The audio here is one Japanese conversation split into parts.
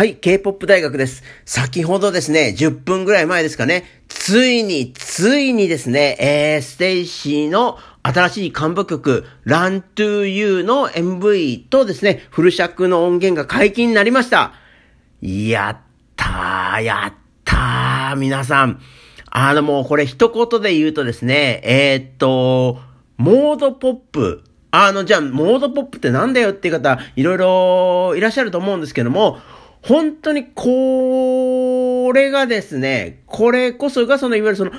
はい、K-POP 大学です。先ほどですね、10分ぐらい前ですかね、ついに、ついにですね、えー、ステイシーの新しいカムバ曲、Run to You の MV とですね、フル尺の音源が解禁になりました。やったー、やったー、皆さん。あのもうこれ一言で言うとですね、えー、っと、モードポップ。あの、じゃあ、モードポップってなんだよっていう方、いろいろいらっしゃると思うんですけども、本当にこれがですね、これこそがそのいわゆるその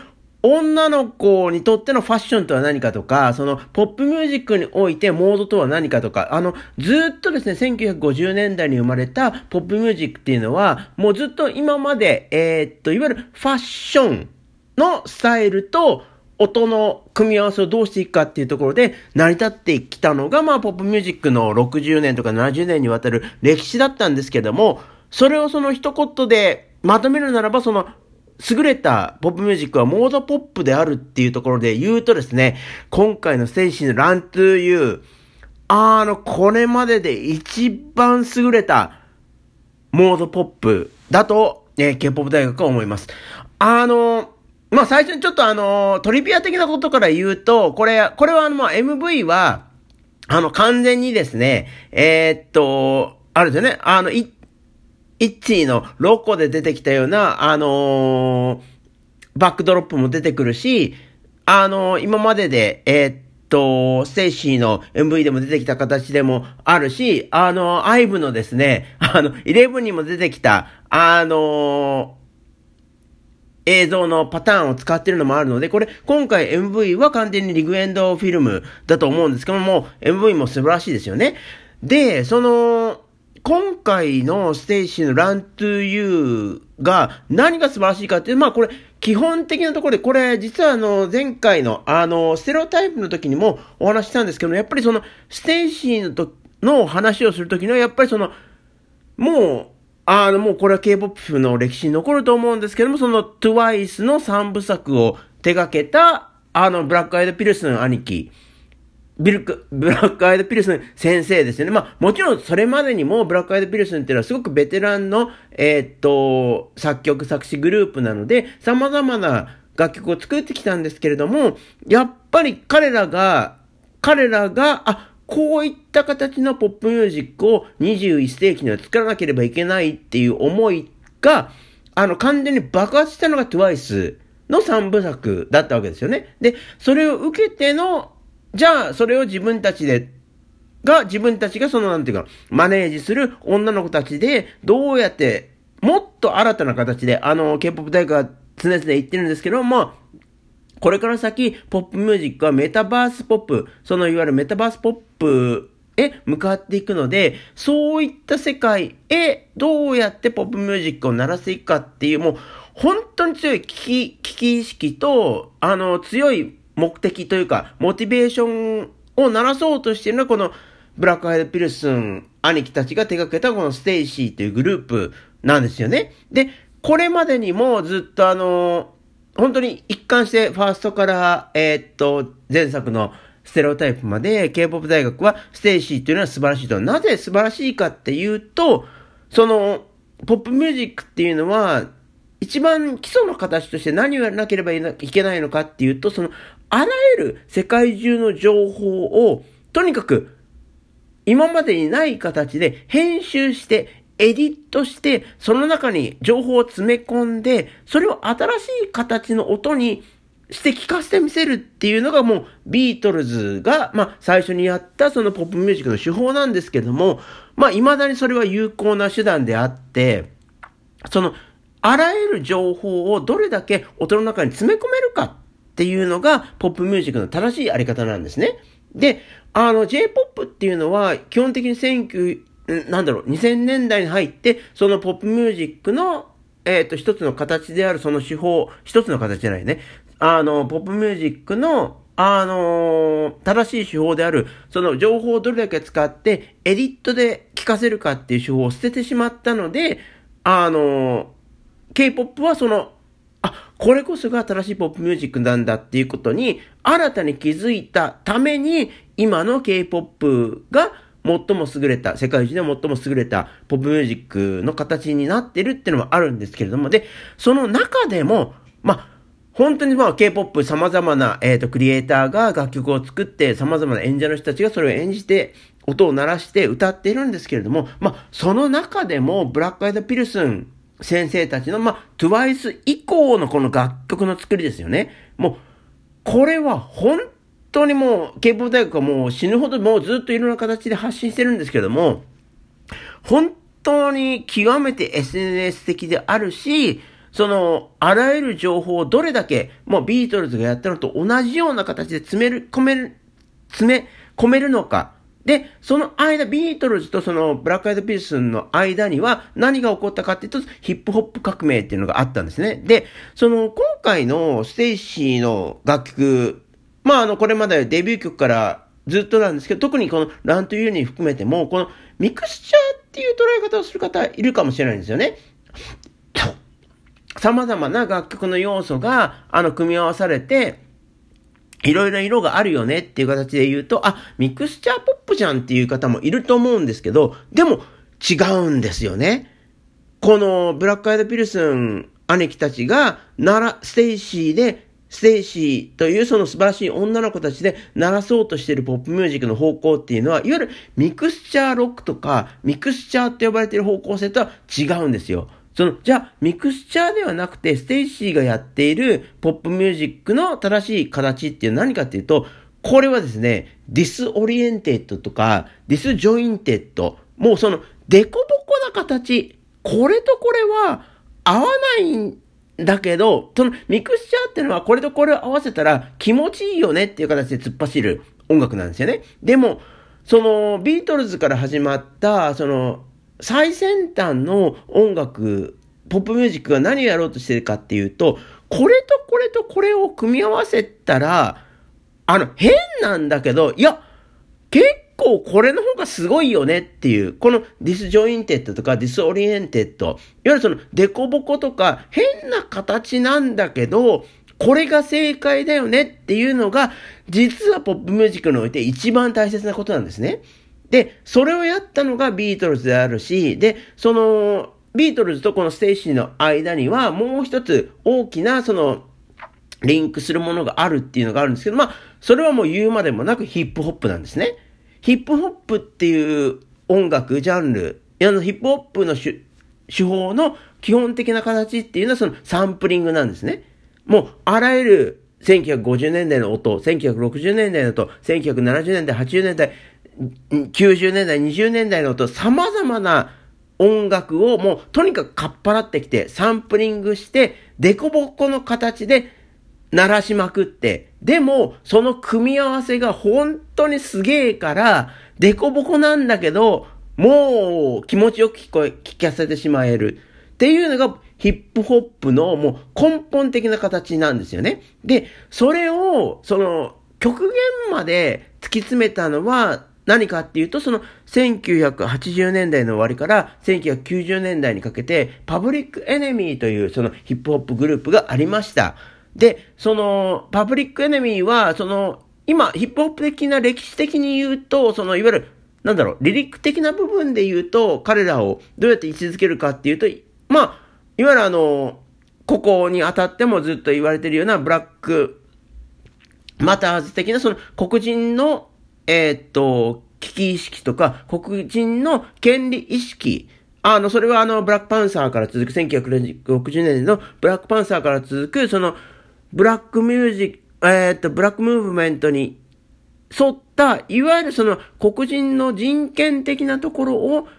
女の子にとってのファッションとは何かとか、そのポップミュージックにおいてモードとは何かとか、あの、ずっとですね、1950年代に生まれたポップミュージックっていうのは、もうずっと今まで、えー、っと、いわゆるファッションのスタイルと、音の組み合わせをどうしていくかっていうところで成り立ってきたのが、まあ、ポップミュージックの60年とか70年にわたる歴史だったんですけども、それをその一言でまとめるならば、その、優れたポップミュージックはモードポップであるっていうところで言うとですね、今回のステイシーの Run to You、あの、これまでで一番優れたモードポップだと、えー、K-POP 大学は思います。あの、まあ、最初にちょっとあの、トリビア的なことから言うと、これ、これはあの、ま、MV は、あの、完全にですね、えー、っと、あるですよね、あの、イッチーのロコで出てきたような、あのー、バックドロップも出てくるし、あのー、今までで、えー、っと、ステイシーの MV でも出てきた形でもあるし、あの、アイブのですね、あの、イレブンにも出てきた、あの映像のパターンを使ってるのもあるので、これ、今回 MV は完全に Rigend Film だと思うんですけども、MV も素晴らしいですよね。で、その、今回のステイシーの Run to You が何が素晴らしいかっていう、まあこれ、基本的なところで、これ、実はあの、前回の、あの、ステロタイプの時にもお話ししたんですけどやっぱりその、ステイシーのと、の話をするときの、やっぱりその、もう、あの、もうこれは K-POP の歴史に残ると思うんですけども、その TWICE の3部作を手掛けた、あの、ブラックアイドピルスンの兄貴、ビルク、ブラックアイドピルスン先生ですよね。まあ、もちろんそれまでにもブラックアイドピルスンっていうのはすごくベテランの、えー、っと、作曲作詞グループなので、様々な楽曲を作ってきたんですけれども、やっぱり彼らが、彼らが、あ、こういった形のポップミュージックを21世紀には作らなければいけないっていう思いが、あの、完全に爆発したのが TWICE の3部作だったわけですよね。で、それを受けてのじゃあ、それを自分たちで、が、自分たちがその、なんていうか、マネージする女の子たちで、どうやって、もっと新たな形で、あの、K-POP 大学が常々言ってるんですけど、まあ、これから先、ポップミュージックはメタバースポップ、そのいわゆるメタバースポップへ向かっていくので、そういった世界へどうやってポップミュージックを鳴らしていくかっていう、もう、本当に強い危機、危機意識と、あの、強い目的というか、モチベーションを鳴らそうとしているのは、このブラックアイドピルスン兄貴たちが手掛けたこのステイシーというグループなんですよね。で、これまでにもずっとあの、本当に一貫してファーストから、えー、っと、前作のステレオタイプまで K-POP 大学はステイシーというのは素晴らしいと。なぜ素晴らしいかっていうと、その、ポップミュージックっていうのは、一番基礎の形として何をやらなければいけないのかっていうと、そのあらゆる世界中の情報を、とにかく、今までにない形で編集して、エディットして、その中に情報を詰め込んで、それを新しい形の音にして聞かせてみせるっていうのがもうビートルズが、まあ最初にやったそのポップミュージックの手法なんですけども、まあ未だにそれは有効な手段であって、そのあらゆる情報をどれだけ音の中に詰め込めるかっていうのが、ポップミュージックの正しいあり方なんですね。で、あの、J-POP っていうのは、基本的に19、なんだろう、2000年代に入って、そのポップミュージックの、えっ、ー、と、一つの形であるその手法、一つの形じゃないね。あの、ポップミュージックの、あのー、正しい手法である、その情報をどれだけ使って、エディットで聞かせるかっていう手法を捨ててしまったので、あのー、K-POP はその、これこそが新しいポップミュージックなんだっていうことに、新たに気づいたために、今の K-POP が、最も優れた、世界中で最も優れたポップミュージックの形になってるっていうのもあるんですけれども、で、その中でも、まあ、本当にまあ K-POP 様々な、えっ、と、クリエイターが楽曲を作って、様々な演者の人たちがそれを演じて、音を鳴らして歌っているんですけれども、まあ、その中でも、ブラックアイドピルスン先生たちの、まあ、TWICE 以降のこの楽曲の作りですよね。もう、これは本当にもう、K-POP 大学はもう死ぬほどもうずっといろんな形で発信してるんですけども、本当に極めて SNS 的であるし、その、あらゆる情報をどれだけ、もうビートルズがやったのと同じような形で詰める、込める、詰め、込めるのか。で、その間、ビートルズとそのブラックアイドピルスンの間には何が起こったかっていうと、ヒップホップ革命っていうのがあったんですね。で、その今回のステイシーの楽曲、まああの、これまでデビュー曲からずっとなんですけど、特にこの Run to You に含めても、このミクスチャーっていう捉え方をする方いるかもしれないんですよね。様々な楽曲の要素が、あの、組み合わされて、いろいろ色があるよねっていう形で言うと、あ、ミクスチャーポップじゃんっていう方もいると思うんですけど、でも違うんですよね。このブラックアイドピルスン兄貴たちが、なら、ステイシーで、ステイシーというその素晴らしい女の子たちで鳴らそうとしているポップミュージックの方向っていうのは、いわゆるミクスチャーロックとか、ミクスチャーって呼ばれている方向性とは違うんですよ。その、じゃあ、ミクスチャーではなくて、ステイシーがやっているポップミュージックの正しい形っていうのは何かっていうと、これはですね、 disoriented とか、 disjointed、もうその、デコボコな形、これとこれは合わないんだけど、そのミクスチャーっていうのはこれとこれを合わせたら気持ちいいよねっていう形で突っ走る音楽なんですよね。でも、そのビートルズから始まった、その最先端の音楽、ポップミュージックが何をやろうとしてるかっていうと、これとこれとこれを組み合わせたら、あの、変なんだけど、いや、結構これの方がすごいよねっていう、この disjointed とか disoriented、いわゆるそのデコボコとか変な形なんだけど、これが正解だよねっていうのが、実はポップミュージックにおいて一番大切なことなんですね。で、それをやったのがビートルズであるし、で、その、ビートルズとこのステイシーの間にはもう一つ大きなそのリンクするものがあるっていうのがあるんですけど、まあ、それはもう言うまでもなくヒップホップなんですね。ヒップホップっていう音楽、ジャンル、ヒップホップの手法の基本的な形っていうのはそのサンプリングなんですね。もう、あらゆる1950年代の音、1960年代の音、1970年代、80年代、90年代、20年代のと様々な音楽をもうとにかくかっぱらってきて、サンプリングして、デコボコの形で鳴らしまくって、でも、その組み合わせが本当にすげえから、デコボコなんだけど、もう気持ちよく聞こえ、聞かせてしまえる。っていうのがヒップホップのもう根本的な形なんですよね。で、それを、その、極限まで突き詰めたのは、何かっていうと、その1980年代の終わりから1990年代にかけて、パブリックエネミーというそのヒップホップグループがありました。で、そのパブリックエネミーは、その今、ヒップホップ的な歴史的に言うと、そのいわゆる、なんだろう、リリック的な部分で言うと、彼らをどうやって位置づけるかっていうと、まあ、いわゆるあの、ここに当たってもずっと言われてるようなブラックマターズ的なその黒人のえー、っと、危機意識とか、黒人の権利意識、あの、それはあの、ブラックパンサーから続く、1960年のブラックパンサーから続く、その、ブラックミュージック、えー、っと、ブラックムーブメントに沿った、いわゆるその、黒人の人権的なところを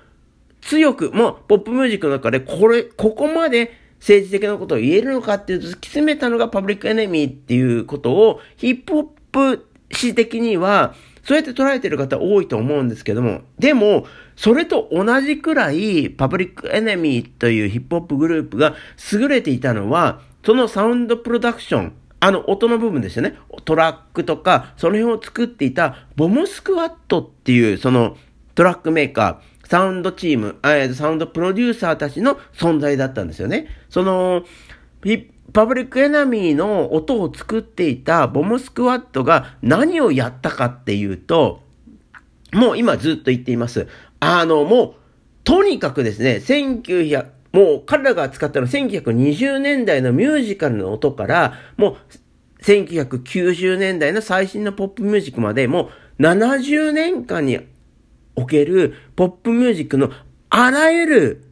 強く、もう、ポップミュージックの中で、これ、ここまで政治的なことを言えるのかっていうと、突き詰めたのがパブリックエネミーっていうことを、ヒップホップ史的には、そうやって捉えてる方多いと思うんですけども、でも、それと同じくらい、パブリックエネミーというヒップホップグループが優れていたのは、そのサウンドプロダクション、あの音の部分ですよね。トラックとか、その辺を作っていたボムスクワットっていう、そのトラックメーカー、サウンドチーム、サウンドプロデューサーたちの存在だったんですよね。その、ヒパブリックエナミーの音を作っていたボムスクワットが何をやったかっていうと、もう今ずっと言っています。あの、もう、とにかくですね、1900、もう彼らが使ったのは1920年代のミュージカルの音から、もう1990年代の最新のポップミュージックまで、もう70年間におけるポップミュージックのあらゆる、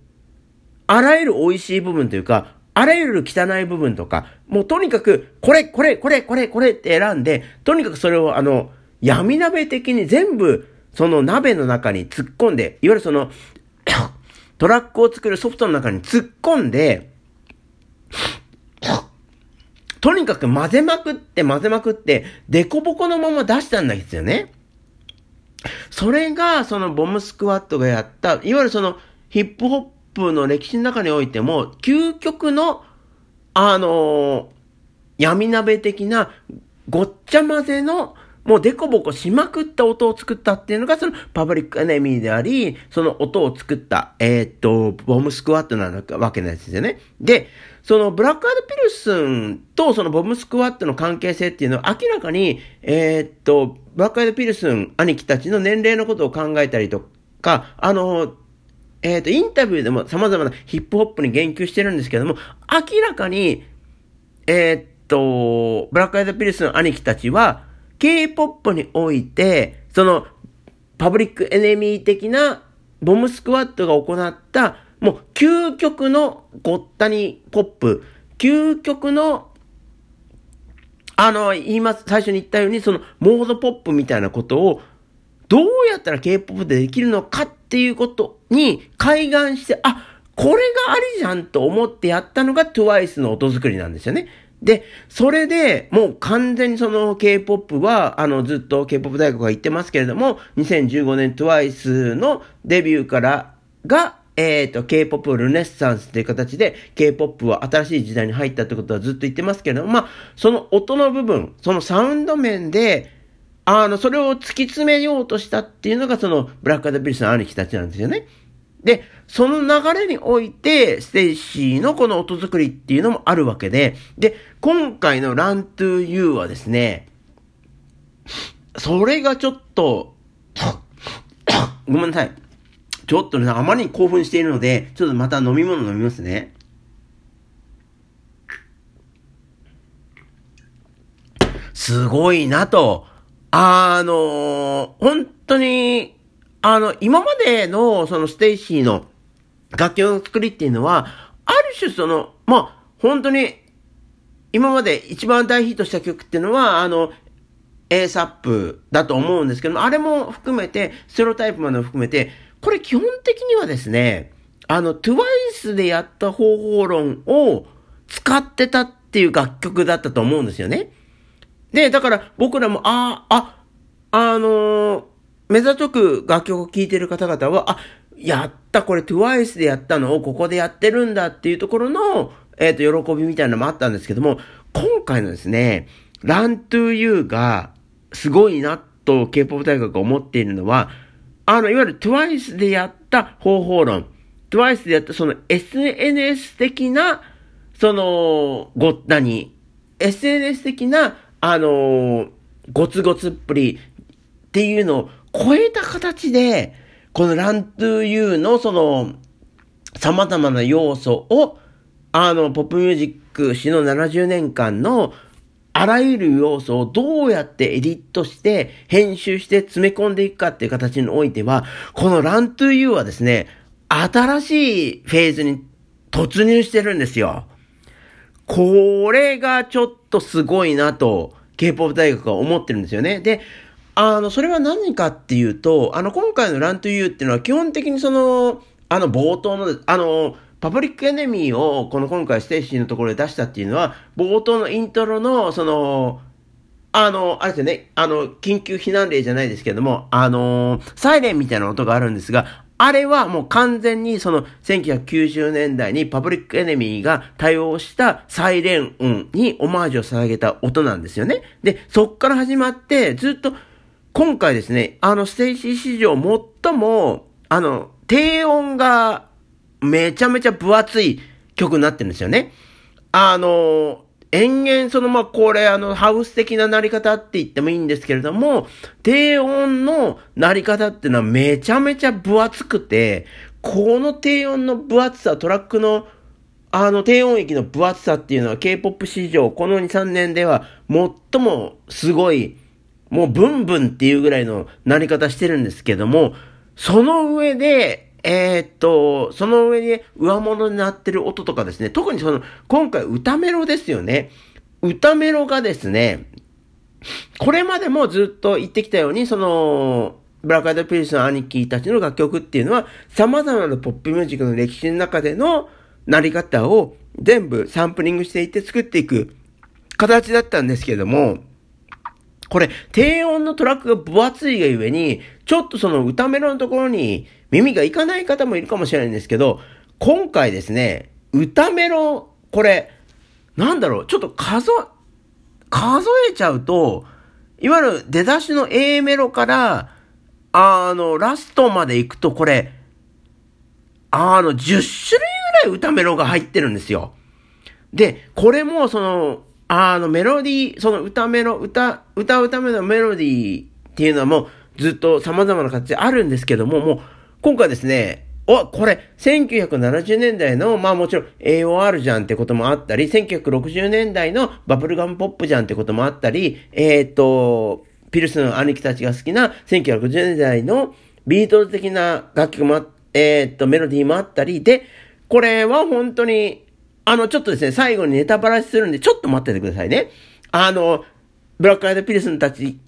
あらゆる美味しい部分というか、あらゆる汚い部分とか、もうとにかく、これ、これ、これ、これ、これって選んで、とにかくそれをあの、闇鍋的に全部、その鍋の中に突っ込んで、いわゆるその、トラックを作るソフトの中に突っ込んで、とにかく混ぜまくって混ぜまくって、デコボコのまま出したんですよね。それが、そのボムスクワットがやった、いわゆるそのヒップホッププの歴史の中においても、究極の、あのー、闇鍋的なごっちゃ混ぜのもうデコボコしまくった音を作ったっていうのが、そのパブリックエネミーであり、その音を作った、えー、っと、ボムスクワットなわけなんですよね。で、そのブラックアドピルスンとそのボムスクワットの関係性っていうのは明らかに、えー、っと、ブラックアドピルスン兄貴たちの年齢のことを考えたりとか、あの、えっ、と、インタビューでも様々なヒップホップに言及してるんですけども、明らかに、えっと、ブラックアイドピルスの兄貴たちは、K-POP において、その、パブリックエネミー的なボムスクワットが行った、もう究極のごったにポップ、究極の、あの、言います、最初に言ったように、その、モードポップみたいなことを、どうやったら K-POP でできるのかっていうことに、開眼して、あ、これがありじゃんと思ってやったのが TWICE の音作りなんですよね。で、それで、もう完全にその K-POP は、あの、ずっと K-POP 大学が言ってますけれども、2015年 TWICE のデビューからが、えっ、ー、と、K-POP ルネッサンスという形で、K-POP は新しい時代に入ったってことはずっと言ってますけれども、まあ、その音の部分、そのサウンド面で、あの、それを突き詰めようとしたっていうのが、その、ブラックアドビルスの兄貴たちなんですよね。で、その流れにおいて、ステイシーのこの音作りっていうのもあるわけで、で、今回の Run to You はですね、それがちょっと、ごめんなさい。ちょっとね、あまりに興奮しているので、ちょっとまた飲み物飲みますね。すごいなと。あのー、本当に、あの、今までの、そのステイシーの楽曲の作りっていうのは、ある種その、まあ、本当に、今まで一番大ヒットした曲っていうのは、あの、ASAP だと思うんですけど、あれも含めて、ステロタイプまで含めて、これ基本的にはですね、あの、TWICE でやった方法論を使ってたっていう楽曲だったと思うんですよね。で、だから僕らも、ああ、あ、あのー、目ざとく楽曲を聴いてる方々は、あ、やった、これ TWICE でやったの？をここでやってるんだっていうところの、えっ、ー、と、喜びみたいなのもあったんですけども、今回のですね、Run to You がすごいなと K-POP 大学が思っているのは、あの、いわゆる TWICE でやった方法論、TWICE でやったその SNS 的な、その、ごったに、SNS 的な、あのごつごつっぷりっていうのを超えた形で、このラントゥーユーのその、様々な要素を、あの、ポップミュージック史の70年間のあらゆる要素をどうやってエディットして、編集して詰め込んでいくかっていう形においては、このラントゥーユーはですね、新しいフェーズに突入してるんですよ。これがちょっとすごいなと、K-POP 大学は思ってるんですよね。で、あの、それは何かっていうと、あの、今回の Run to You っていうのは基本的にその、あの、冒頭の、あの、パブリックエネミーを、この今回ステーシーのところで出したっていうのは、冒頭のイントロの、その、あの、あれですよね、あの、緊急避難令じゃないですけども、あの、サイレンみたいな音があるんですが、あれはもう完全にその1990年代にパブリックエネミーが対応したサイレン音にオマージュを捧げた音なんですよね。で、そっから始まってずっと今回ですね、あの、ステイシー史上最も、あの、低音がめちゃめちゃ分厚い曲になってるんですよね。あの、延々、その、まあ、これ、あの、ハウス的ななり方って言ってもいいんですけれども、低音の鳴り方っていうのはめちゃめちゃ分厚くて、この低音の分厚さ、トラックの、あの、低音域の分厚さっていうのは K-POP 史上、この2、3年では最もすごい、もうブンブンっていうぐらいのなり方してるんですけども、その上で、えー、っと、その上に上物になってる音とかですね、特にその、今回歌メロですよね。歌メロがですね、これまでもずっと言ってきたように、その、ブラックアイドピリスの兄貴たちの楽曲っていうのは、様々なポップミュージックの歴史の中でのなり方を全部サンプリングしていって作っていく形だったんですけども、これ、低音のトラックが分厚いがゆえに、ちょっとその歌メロのところに耳がいかない方もいるかもしれないんですけど、今回ですね、歌メロ、これ、なんだろう、ちょっと数、数えちゃうと、いわゆる出だしの A メロから、あの、ラストまで行くと、これ、あの、10種類ぐらい歌メロが入ってるんですよ。で、これも、その、あの、メロディー、その歌メロ、歌、歌うためのメロディーっていうのはもうずっと様々な形であるんですけども、もう、今回ですね、お、これ、1970年代の、まあもちろん AOR じゃんってこともあったり、1960年代のバブルガムポップじゃんってこともあったり、えっ、ー、と、ピルスの兄貴たちが好きな1960年代のビートル的な楽曲もえっ、ー、と、メロディーもあったり、で、これは本当にあの、ちょっとですね、最後にネタバラシするんで、ちょっと待っててくださいね。あの、ブラックアイドピルスンたち、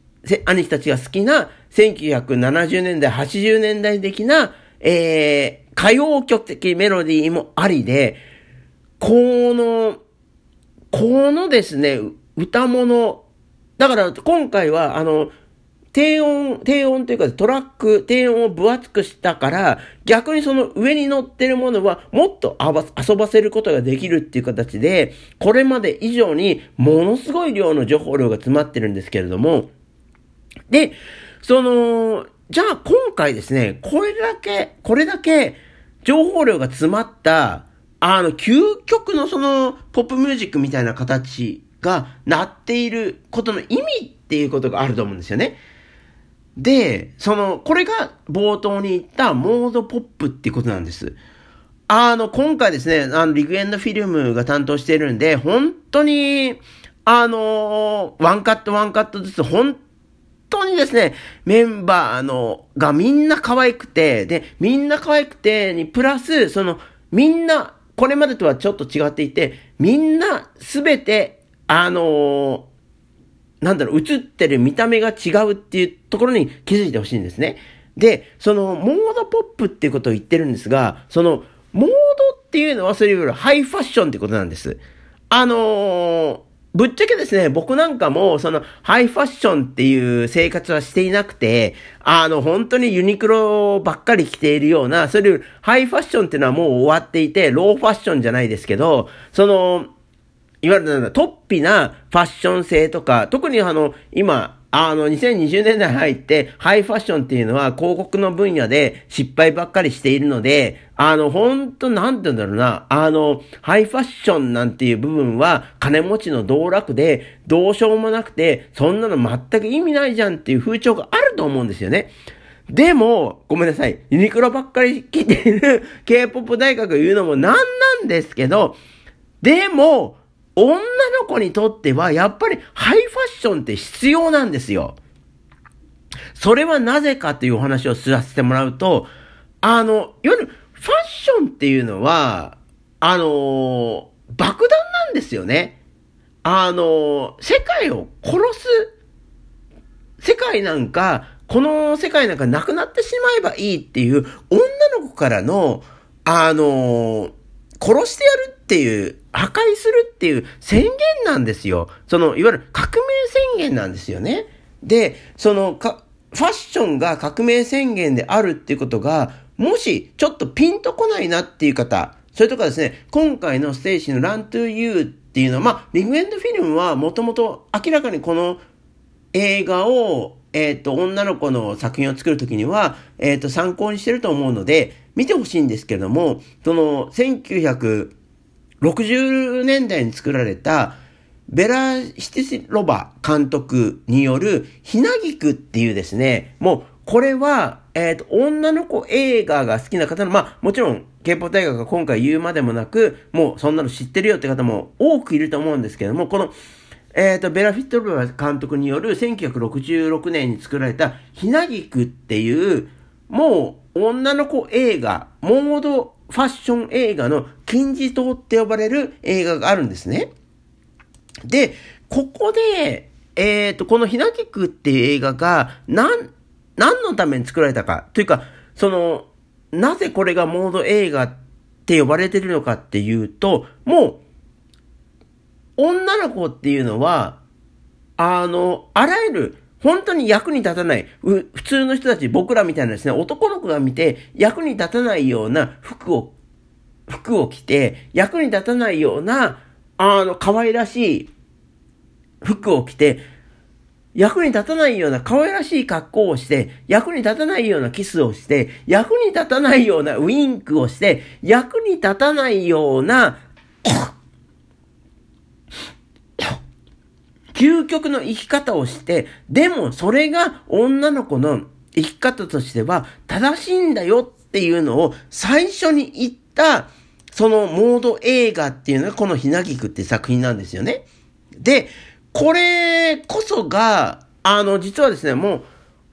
兄貴たちが好きな、1970年代、80年代的な、えー、歌謡曲的メロディーもありで、この、このですね、歌物、だから今回は、あの、低音、低音というかトラック、低音を分厚くしたから、逆にその上に乗ってるものはもっと遊ばせることができるっていう形で、これまで以上にものすごい量の情報量が詰まってるんですけれども、で、その、じゃあ今回ですね、これだけ、これだけ情報量が詰まった、あの、究極のその、ポップミュージックみたいな形がなっていることの意味っていうことがあると思うんですよね。で、その、これが冒頭に言ったモードポップっていうことなんです。あの、今回ですね、あの、リグエンドフィルムが担当してるんで、本当に、あの、ワンカットワンカットずつ、本当にですね、メンバーの、がみんな可愛くて、で、みんな可愛くて、に、プラス、その、みんな、これまでとはちょっと違っていて、みんなすべて、あのなんだろう、映ってる見た目が違うっていうところに気づいてほしいんですね。で、その、モードポップっていうことを言ってるんですが、その、モードっていうのはそれよりハイファッションってことなんです。あのー、ぶっちゃけですね、僕なんかも、その、ハイファッションっていう生活はしていなくて、あの、本当にユニクロばっかり着ているような、それより、ハイファッションっていうのはもう終わっていて、ローファッションじゃないですけど、その、いわゆるトッピなファッション性とか、特にあの、今、あの、2020年代入って、ハイファッションっていうのは広告の分野で失敗ばっかりしているので、あの、ほんと、なんて言うんだろうな、あの、ハイファッションなんていう部分は、金持ちの道楽で、どうしようもなくて、そんなの全く意味ないじゃんっていう風潮があると思うんですよね。でも、ごめんなさい。ユニクロばっかり着ている K-POP 大学言うのもなんなんですけど、でも、女の子にとっては、やっぱりハイファッションって必要なんですよ。それはなぜかというお話をさせてもらうと、あの、いわゆるファッションっていうのは、あの、爆弾なんですよね。あの、世界を殺す。世界なんか、この世界なんかなくなってしまえばいいっていう女の子からの、あの、殺してやるっていう、破壊するっていう宣言なんですよ。その、いわゆる革命宣言なんですよね。で、その、か、ファッションが革命宣言であるっていうことが、もし、ちょっとピンとこないなっていう方、それとかですね、今回のステージの Run to You っていうのは、まあ、リグエンドフィルムはもともと明らかにこの映画を、えっ、ー、と、女の子の作品を作るときには、えっ、ー、と、参考にしてると思うので、見てほしいんですけれども、その、1960年代に作られた、ベラ・シティスロバ監督による、ひなぎくっていうですね、もう、これは、えっ、ー、と、女の子映画が好きな方の、まあ、もちろん、K-POP 大学が今回言うまでもなく、もうそんなの知ってるよって方も多くいると思うんですけども、この、えっ、ー、と、ベラ・フィットロバ監督による1966年に作られた、ひなぎくっていう、もう、女の子映画、モードファッション映画の金字塔って呼ばれる映画があるんですね。で、ここで、えっ、ー、と、このひなぎくっていう映画が、なん、何のために作られたか、というか、その、なぜこれがモード映画って呼ばれてるのかっていうと、もう、女の子っていうのは、あの、あらゆる、本当に役に立たない、普通の人たち、僕らみたいなですね、男の子が見て役に立たないような服を、服を着て、役に立たないような、あの、可愛らしい服を着て、役に立たないような可愛らしい格好をして、役に立たないようなキスをして、役に立たないようなウィンクをして、役に立たないような、究極の生き方をして、でもそれが女の子の生き方としては正しいんだよっていうのを最初に言った、そのモード映画っていうのがこのひなぎくって作品なんですよね。で、これこそが、あの、実はですね、もう、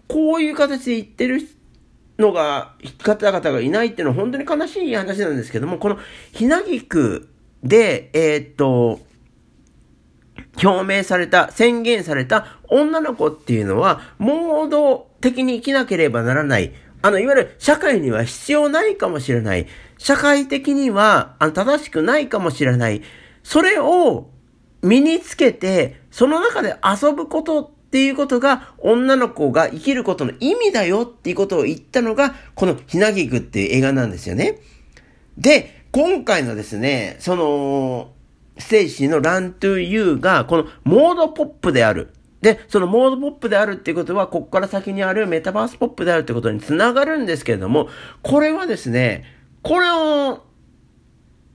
こういう形で言ってるのが、方々がいないっていうのは本当に悲しい話なんですけども、このひなぎくで、えー、っと、表明された、宣言された女の子っていうのは、モード的に生きなければならない。あの、いわゆる社会には必要ないかもしれない。社会的には、あの、正しくないかもしれない。それを身につけて、その中で遊ぶことっていうことが、女の子が生きることの意味だよっていうことを言ったのが、このひなぎくっていう映画なんですよね。で、今回のですね、その、ステイシーの Run to You が、このモードポップである。で、そのモードポップであるっていうことは、ここから先にあるメタバースポップであるってことにつながるんですけれども、これはですね、これを、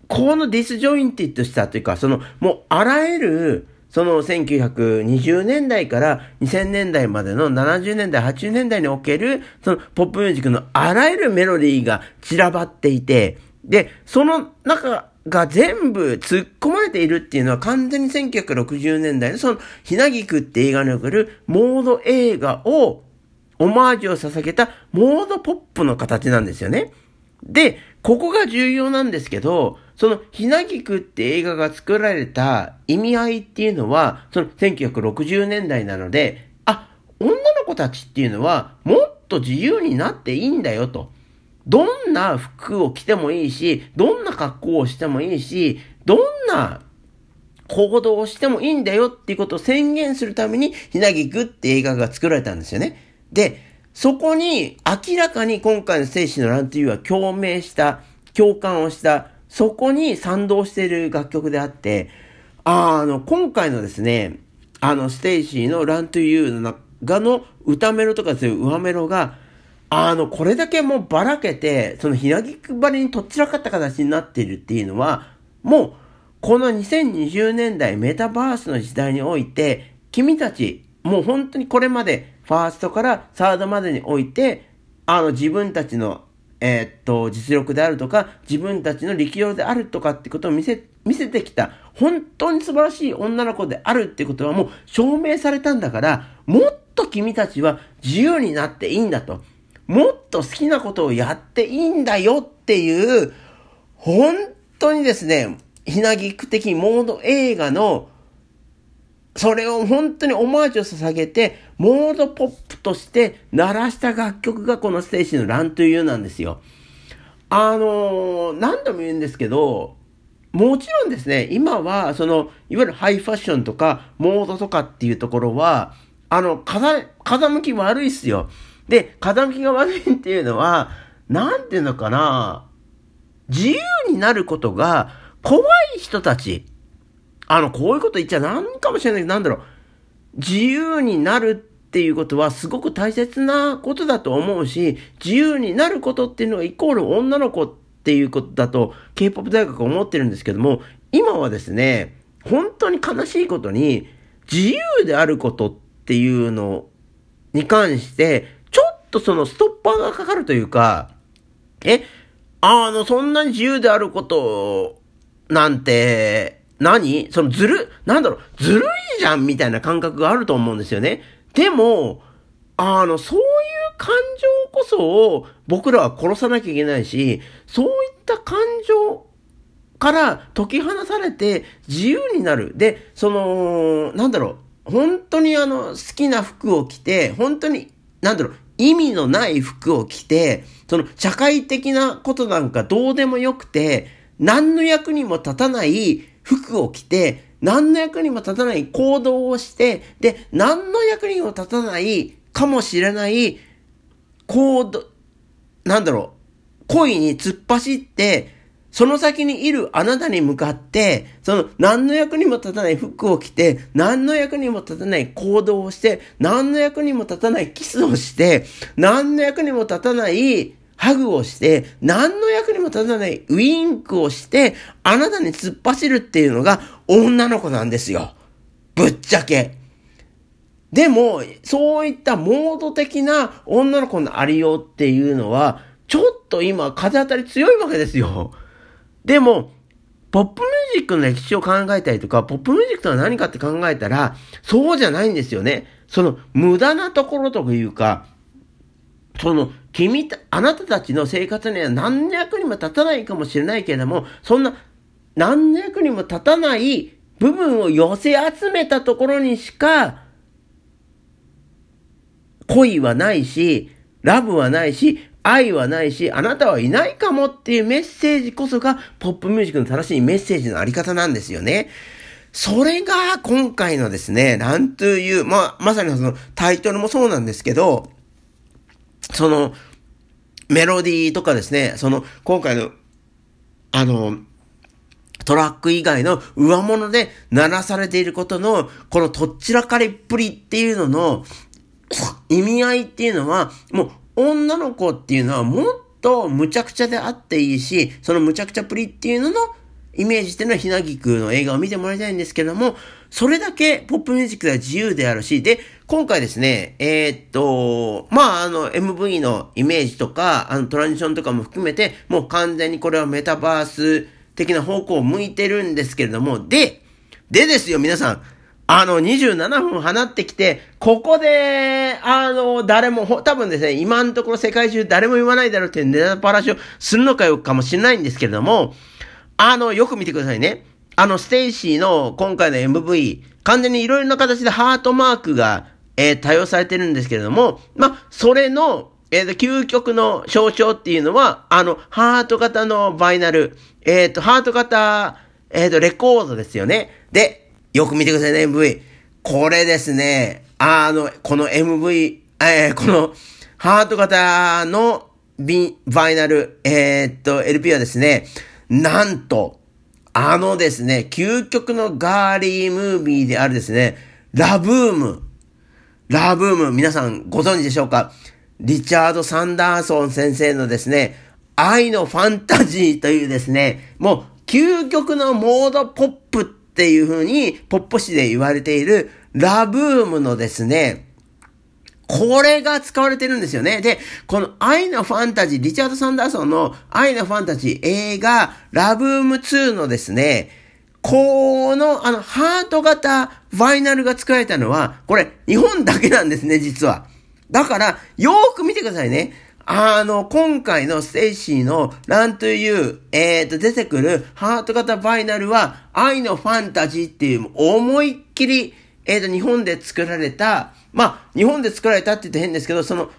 この disjointed したというか、その、もうあらゆる、その1920年代から2000年代までの70年代、80年代における、そのポップミュージックのあらゆるメロディーが散らばっていて、で、その中が全部突っ込まれているっていうのは完全に1960年代のその、ひなぎくって映画におけるモード映画を、オマージュを捧げたモードポップの形なんですよね。で、ここが重要なんですけど、その、ひなぎくって映画が作られた意味合いっていうのは、その1960年代なので、あ、女の子たちっていうのは、もっと自由になっていいんだよと。どんな服を着てもいいし、どんな格好をしてもいいし、どんな行動をしてもいいんだよっていうことを宣言するために、ひなぎくって映画が作られたんですよね。で、そこに明らかに今回の生死のランというは共鳴した、共感をした、そこに賛同している楽曲であって、あの、今回のですね、あの、ステイシーの Run to You の中の歌メロとかそういう上メロが、あの、これだけもうばらけて、そのひなぎくばりにとっちらかった形になっているっていうのは、もう、この2020年代メタバースの時代において、君たち、もう本当にこれまで、ファーストからサードまでにおいて、あの自分たちの、えー、っと、実力であるとか、自分たちの力量であるとかってことを見せ、見せてきた、本当に素晴らしい女の子であるってことはもう証明されたんだから、もっと君たちは自由になっていいんだと。もっと好きなことをやっていいんだよっていう、本当にですね、ひなぎく的モード映画の、それを本当にオマージュを捧げて、モードポップとして鳴らした楽曲がこのステージのランというなんですよ。あのー、何度も言うんですけど、もちろんですね、今は、その、いわゆるハイファッションとか、モードとかっていうところは、あの、風、風向き悪いっすよ。で、風向きが悪いっていうのは、なんていうのかな、自由になることが怖い人たち。あの、こういうこと言っちゃなんかもしれないけど、なんだろう。自由になるっていうことはすごく大切なことだと思うし、自由になることっていうのがイコール女の子っていうことだと、K-POP 大学は思ってるんですけども、今はですね、本当に悲しいことに、自由であることっていうのに関して、とそのストッパーがかかるというか、え、あの、そんなに自由であることなんて、何？そのずる、なんだろう、ずるいじゃんみたいな感覚があると思うんですよね。でも、あの、そういう感情こそを僕らは殺さなきゃいけないし、そういった感情から解き放されて自由になる。で、その、なんだろう、本当にあの、好きな服を着て、本当に、なんだろう、意味のない服を着て、その社会的なことなんかどうでもよくて、何の役にも立たない服を着て、何の役にも立たない行動をして、で、何の役にも立たないかもしれない行動、なんだろう、恋に突っ走って、その先にいるあなたに向かって、その何の役にも立たない服を着て、何の役にも立たない行動をして、何の役にも立たないキスをして、何の役にも立たないハグをして、何の役にも立たないウィンクをして、あなたに突っ走るっていうのが女の子なんですよ。ぶっちゃけ。でも、そういったモード的な女の子のありようっていうのは、ちょっと今風当たり強いわけですよ。でも、ポップミュージックの歴史を考えたりとか、ポップミュージックとは何かって考えたら、そうじゃないんですよね。その無駄なところというか、その、君、あなたたちの生活には何の役にも立たないかもしれないけれども、そんな、何の役にも立たない部分を寄せ集めたところにしか、恋はないし、ラブはないし、愛はないし、あなたはいないかもっていうメッセージこそが、ポップミュージックの正しいメッセージのあり方なんですよね。それが今回のですね、なんという、まあ、まさにそのタイトルもそうなんですけど、その、メロディーとかですね、その、今回の、あの、トラック以外の上物で鳴らされていることの、このとっちらかりっぷりっていうのの意味合いっていうのは、もう女の子っていうのはもっと無茶苦茶であっていいし、その無茶苦茶プリっていうののイメージっていうのはひなぎくの映画を見てもらいたいんですけども、それだけポップミュージックでは自由であるし、で、今回ですね、えー、っと、まあ、あの、MV のイメージとか、あの、トランジションとかも含めて、もう完全にこれはメタバース的な方向を向いてるんですけれども、で、でですよ、皆さん。あの、27分放ってきて、ここで、あの、誰も、多分ですね、今のところ世界中誰も言わないだろうっていうネタバラシをするのかよかもしれないんですけれども、あの、よく見てくださいね。あの、ステイシーの今回の MV、完全にいろいろな形でハートマークが、えー、多用されてるんですけれども、まそれの、えっ、ー、と、究極の象徴っていうのは、あの、ハート型のバイナル、えっ、ー、と、ハート型、えっ、と、レコードですよね。で、よく見てくださいね、MV。これですね、あの、この MV、えー、この、ハート型のビバイナル、えー、っと、LP はですね、なんと、あのですね、究極のガーリームービーであるですね、ラブーム。ラブーム、皆さんご存知でしょうか？リチャード・サンダーソン先生のですね、愛のファンタジーというですね、もう究極のモードポップっていう風に、ポッポ誌で言われている、ラブームのですね、これが使われてるんですよね。で、この愛のファンタジー、リチャード・サンダーソンの愛のファンタジー映画、ラブーム2のですね、この、あの、ハート型バイナルが使われたのは、これ、日本だけなんですね、実は。だから、よーく見てくださいね。あの、今回のステイシーの Run to、えーと、出てくるハート型バイナルは、愛のファンタジーっていう思いっきり、えーと、日本で作られた、まあ、日本で作られたって言って変ですけど、その、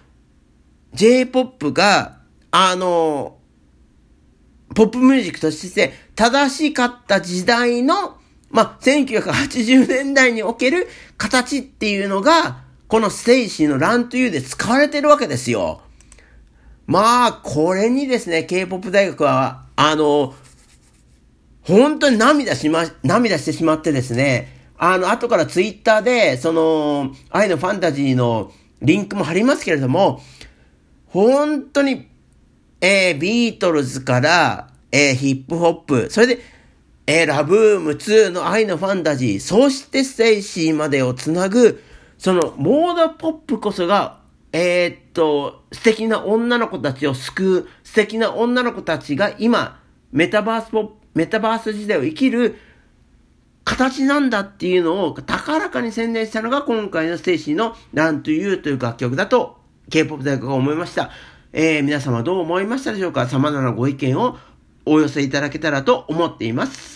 J-POP が、あの、ポップミュージックとして正しかった時代の、まあ、1980年代における形っていうのが、このステイシーの Run to で使われてるわけですよ。まあ、これにですね、K-POP 大学は、あの、本当に涙しま、涙してしまってですね、あの、後からツイッターで、その、愛のファンタジーのリンクも貼りますけれども、本当に、えー、ビートルズから、えー、ヒップホップ、それで、えー、ラブーム2の愛のファンタジー、そしてステイシーまでをつなぐ、そのモードポップこそが、えー、っと、素敵な女の子たちを救う、素敵な女の子たちが今、メタバースポ、メタバース時代を生きる形なんだっていうのを高らかに宣言したのが今回のステイシーの Run to You という楽曲だと K-POP 大学が思いました。えー、皆様どう思いましたでしょうか？様々なご意見をお寄せいただけたらと思っています。